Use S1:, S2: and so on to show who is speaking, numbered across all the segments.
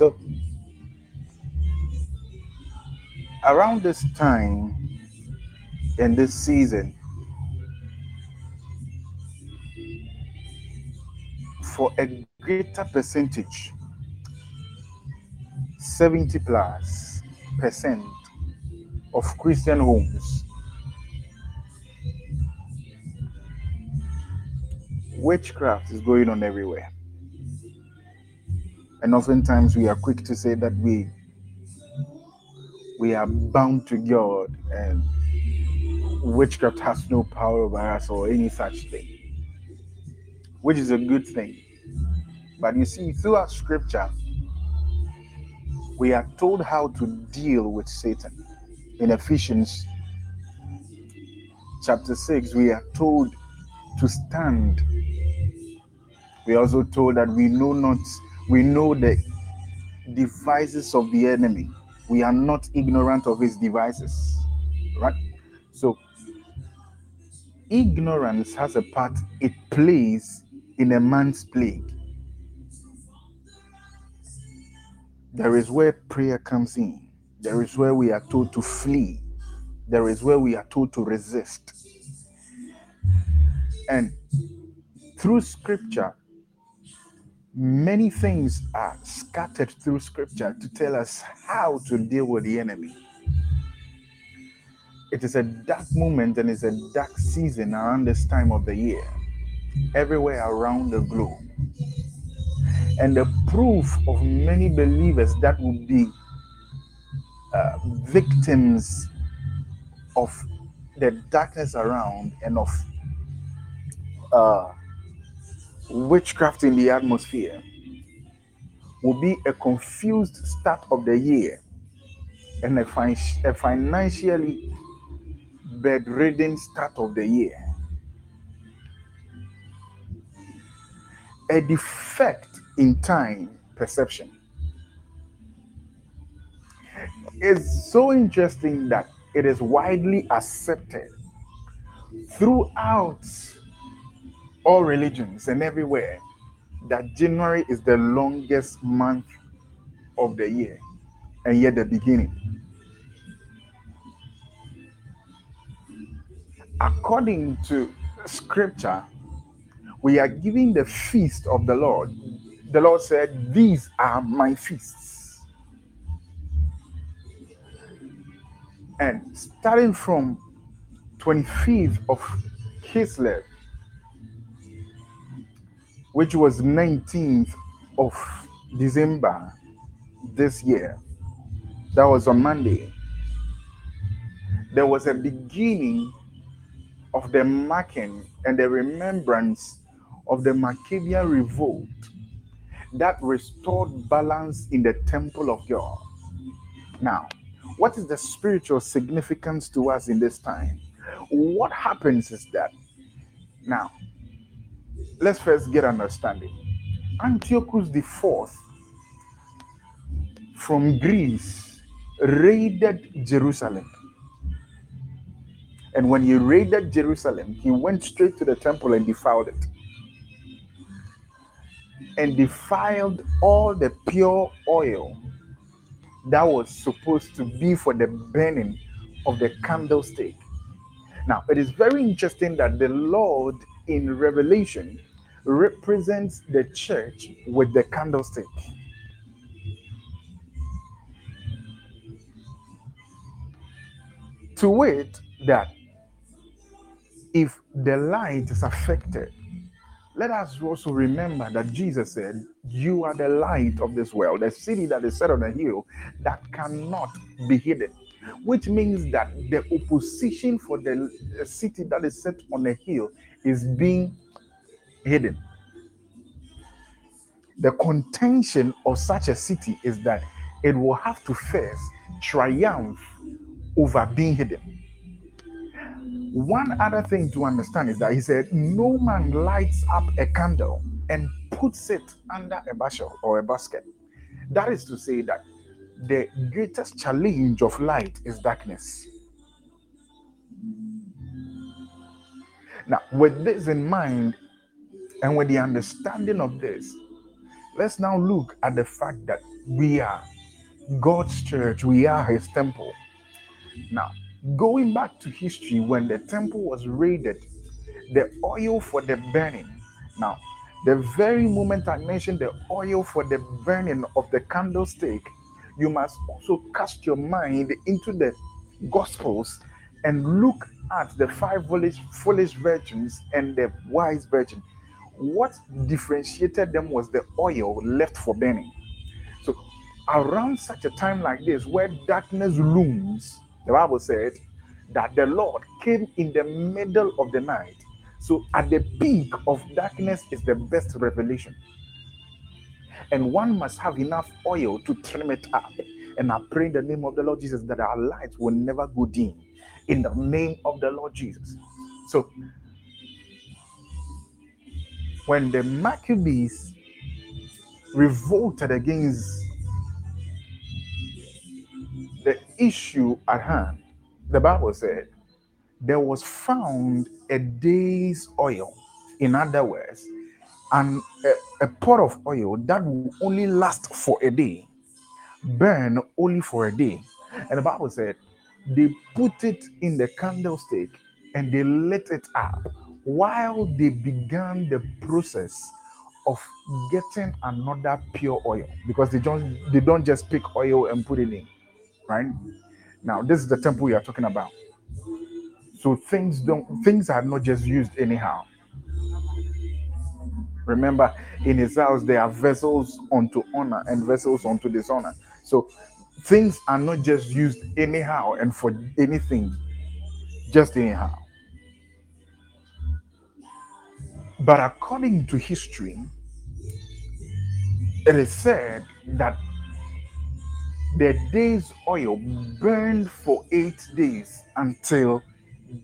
S1: So, around this time in this season, for a greater percentage, 70 plus percent of Christian homes, witchcraft is going on everywhere. And oftentimes we are quick to say that we we are bound to God and witchcraft has no power over us or any such thing, which is a good thing. But you see, throughout scripture, we are told how to deal with Satan. In Ephesians chapter 6, we are told to stand. We are also told that we know not, we know the devices of the enemy. We are not ignorant of his devices. Right? So, ignorance has a part it plays in a man's plague. There is where prayer comes in. There is where we are told to flee. There is where we are told to resist. And through scripture, many things are scattered through scripture to tell us how to deal with the enemy. It is a dark moment and it's a dark season around this time of the year, everywhere around the globe. And the proof of many believers that will be uh, victims of the darkness around and of uh, witchcraft in the atmosphere will be a confused start of the year and a, fin- a financially bedridden start of the year. A defect in time perception. It's so interesting that it is widely accepted throughout all religions and everywhere that January is the longest month of the year and yet the beginning. According to scripture, we are giving the feast of the Lord. The Lord said, These are my feasts. And starting from 25th of Kislev, which was 19th of December this year, that was on Monday, there was a beginning of the marking and the remembrance of the Maccabean revolt that restored balance in the temple of God. Now, what is the spiritual significance to us in this time? What happens is that now, let's first get understanding. Antiochus the fourth from Greece raided Jerusalem. And when he raided Jerusalem, he went straight to the temple and defiled it and defiled all the pure oil that was supposed to be for the burning of the candlestick. Now, it is very interesting that the Lord in Revelation represents the church with the candlestick. To wit, that if the light is affected, let us also remember that Jesus said, You are the light of this world, a city that is set on a hill that cannot be hidden. Which means that the opposition for the city that is set on a hill is being hidden. The contention of such a city is that it will have to first triumph over being hidden. One other thing to understand is that he said, No man lights up a candle and puts it under a bushel or a basket. That is to say that the greatest challenge of light is darkness. Now, with this in mind, and with the understanding of this, let's now look at the fact that we are God's church, we are his temple. Now, going back to history, when the temple was raided, the oil for the burning. Now, the very moment I mentioned the oil for the burning of the candlestick, you must also cast your mind into the Gospels and look at the five foolish, foolish virgins and the wise virgin. What differentiated them was the oil left for burning. So, around such a time like this, where darkness looms, the Bible said that the Lord came in the middle of the night so at the peak of darkness is the best revelation. And one must have enough oil to trim it up. And I pray in the name of the Lord Jesus that our lights will never go dim. In the name of the Lord Jesus. So when the Maccabees revolted against the issue at hand, the Bible said there was found a day's oil. In other words, and a, a pot of oil that will only last for a day, burn only for a day. And the Bible said they put it in the candlestick and they lit it up while they began the process of getting another pure oil because they don't they don't just pick oil and put it in right now this is the temple we are talking about so things don't things are not just used anyhow. Remember, in his house there are vessels unto honor and vessels unto dishonor. So things are not just used anyhow and for anything, just anyhow. But according to history, it is said that the day's oil burned for eight days until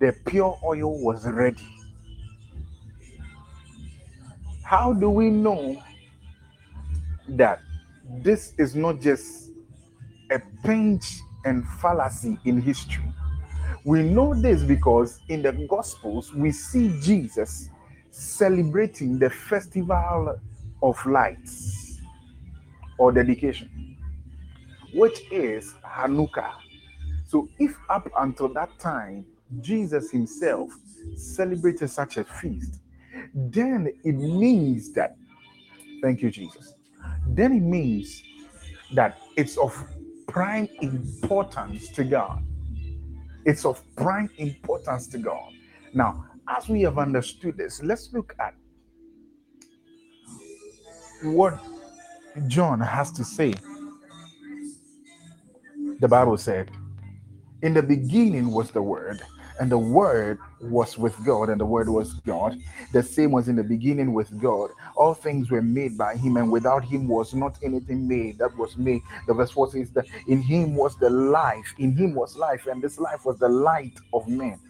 S1: the pure oil was ready. How do we know that this is not just a pinch and fallacy in history? We know this because in the Gospels we see Jesus celebrating the festival of lights or dedication, which is Hanukkah. So, if up until that time Jesus himself celebrated such a feast, then it means that, thank you, Jesus, then it means that it's of prime importance to God. It's of prime importance to God. Now, as we have understood this, let's look at what John has to say. The Bible said, In the beginning was the Word, and the word was with God, and the word was God. The same was in the beginning with God. All things were made by him, and without him was not anything made that was made. The verse 4 says that in him was the life, in him was life, and this life was the light of men.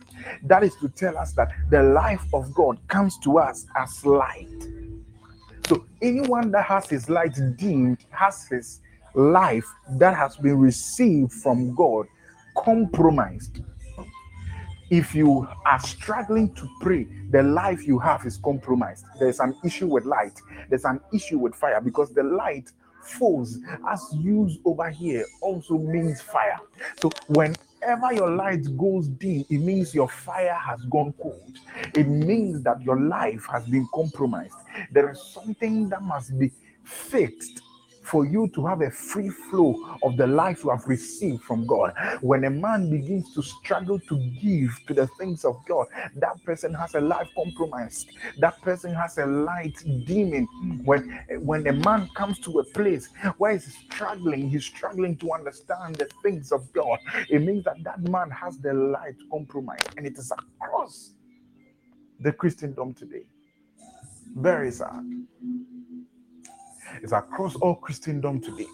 S1: That is to tell us that the life of God comes to us as light. So anyone that has his light dimmed has his life that has been received from God compromised if you are struggling to pray, the life you have is compromised. There's an issue with light, there's an issue with fire because the light falls as used over here also means fire. So whenever your light goes dim, it means your fire has gone cold. It means that your life has been compromised. There is something that must be fixed for you to have a free flow of the life you have received from God. When a man begins to struggle to give to the things of God, that person has a life compromised. That person has a light demon. When when a man comes to a place where he's struggling, he's struggling to understand the things of God. It means that that man has the light compromised, and it is across the Christendom today. Very sad. It's across all Christendom today.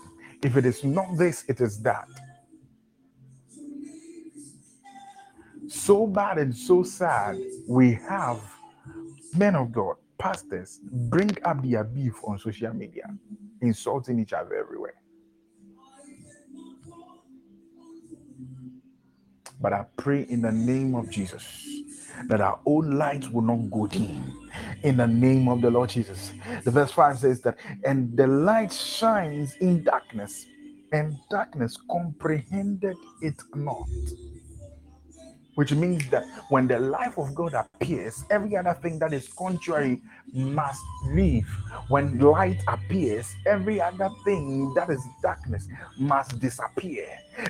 S1: If it is not this, it is that. So bad and so sad, we have men of God, pastors, bring up their beef on social media, insulting each other everywhere. But I pray in the name of Jesus that our own lights will not go dim in the name of the Lord Jesus. The verse 5 says that, and the light shines in darkness, and darkness comprehended it not which means that when the life of God appears, every other thing that is contrary must leave. When light appears, every other thing that is darkness must disappear.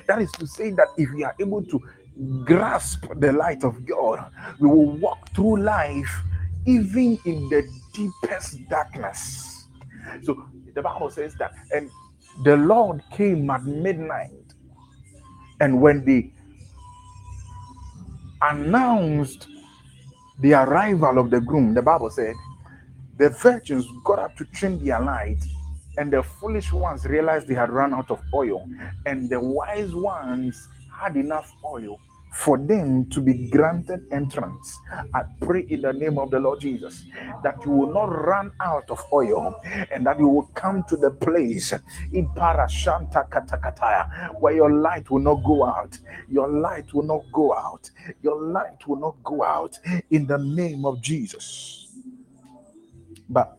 S1: That is to say, that if we are able to grasp the light of God, we will walk through life even in the deepest darkness. So the Bible says that, and the Lord came at midnight, and when they announced the arrival of the groom, the Bible said, the virgins got up to trim their light, and the foolish ones realized they had run out of oil, and the wise ones had enough oil for them to be granted entrance. I pray in the name of the Lord Jesus that you will not run out of oil and that you will come to the place in Parashanta Katakataya where your light will not go out. Your light will not go out. Your light will not go out in the name of Jesus. But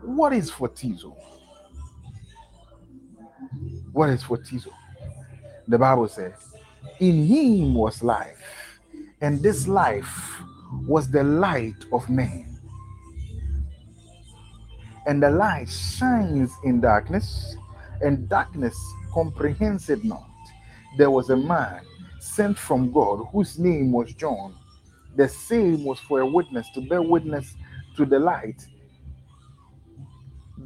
S1: what is for photizo? What is for photizo? The Bible says in him was life, and this life was the light of men. And the light shines in darkness, and darkness comprehends it not. There was a man sent from God whose name was John. The same was for a witness to bear witness to the light,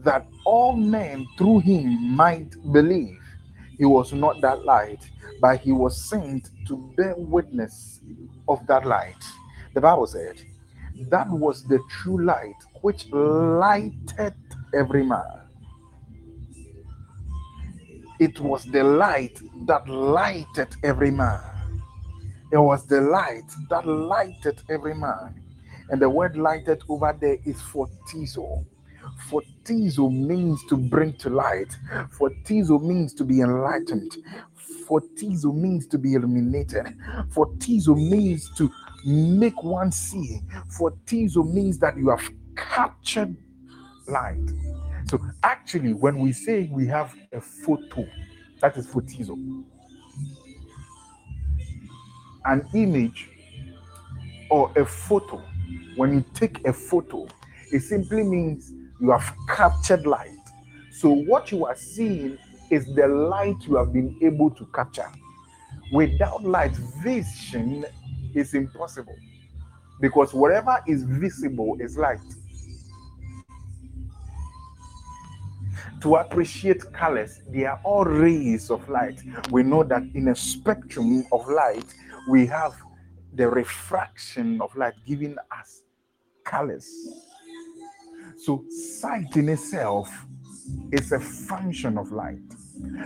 S1: that all men through him might believe. He was not that light, but he was sent to bear witness of that light. The Bible said, That was the true light which lighted every man. It was the light that lighted every man. It was the light that lighted every man. And the word lighted over there is for tizo. Means to bring to light. Photizo means to be enlightened. Photizo means to be illuminated. Photizo means to make one see. Photizo means that you have captured light. So actually, when we say we have a photo, that is photizo. An image or a photo, when you take a photo, it simply means you have captured light. So what you are seeing is the light you have been able to capture. Without light, vision is impossible because whatever is visible is light. To appreciate colors, they are all rays of light. We know that in a spectrum of light, we have the refraction of light giving us colors. So, sight in itself is a function of light.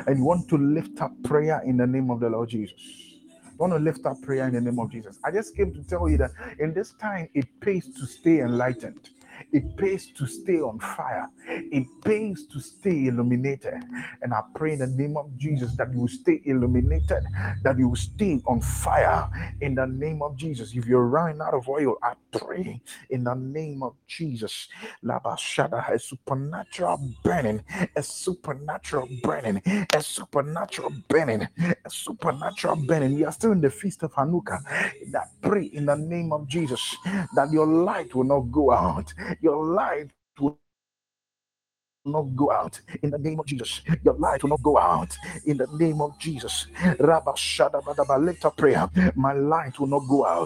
S1: And you want to lift up prayer in the name of the Lord Jesus. You want to lift up prayer in the name of Jesus. I just came to tell you that in this time, it pays to stay enlightened. It pays to stay on fire. It pays to stay illuminated. And I pray in the name of Jesus that you will stay illuminated, that you will stay on fire in the name of Jesus. If you're running out of oil, I pray in the name of Jesus. Labashada, a supernatural burning, a supernatural burning, a supernatural burning, a supernatural burning. We are still in the feast of Hanukkah. That pray in the name of Jesus that your light will not go out your light will not go out in the name of Jesus. Your light will not go out in the name of Jesus. Rabba Lift up prayer. My light will not go out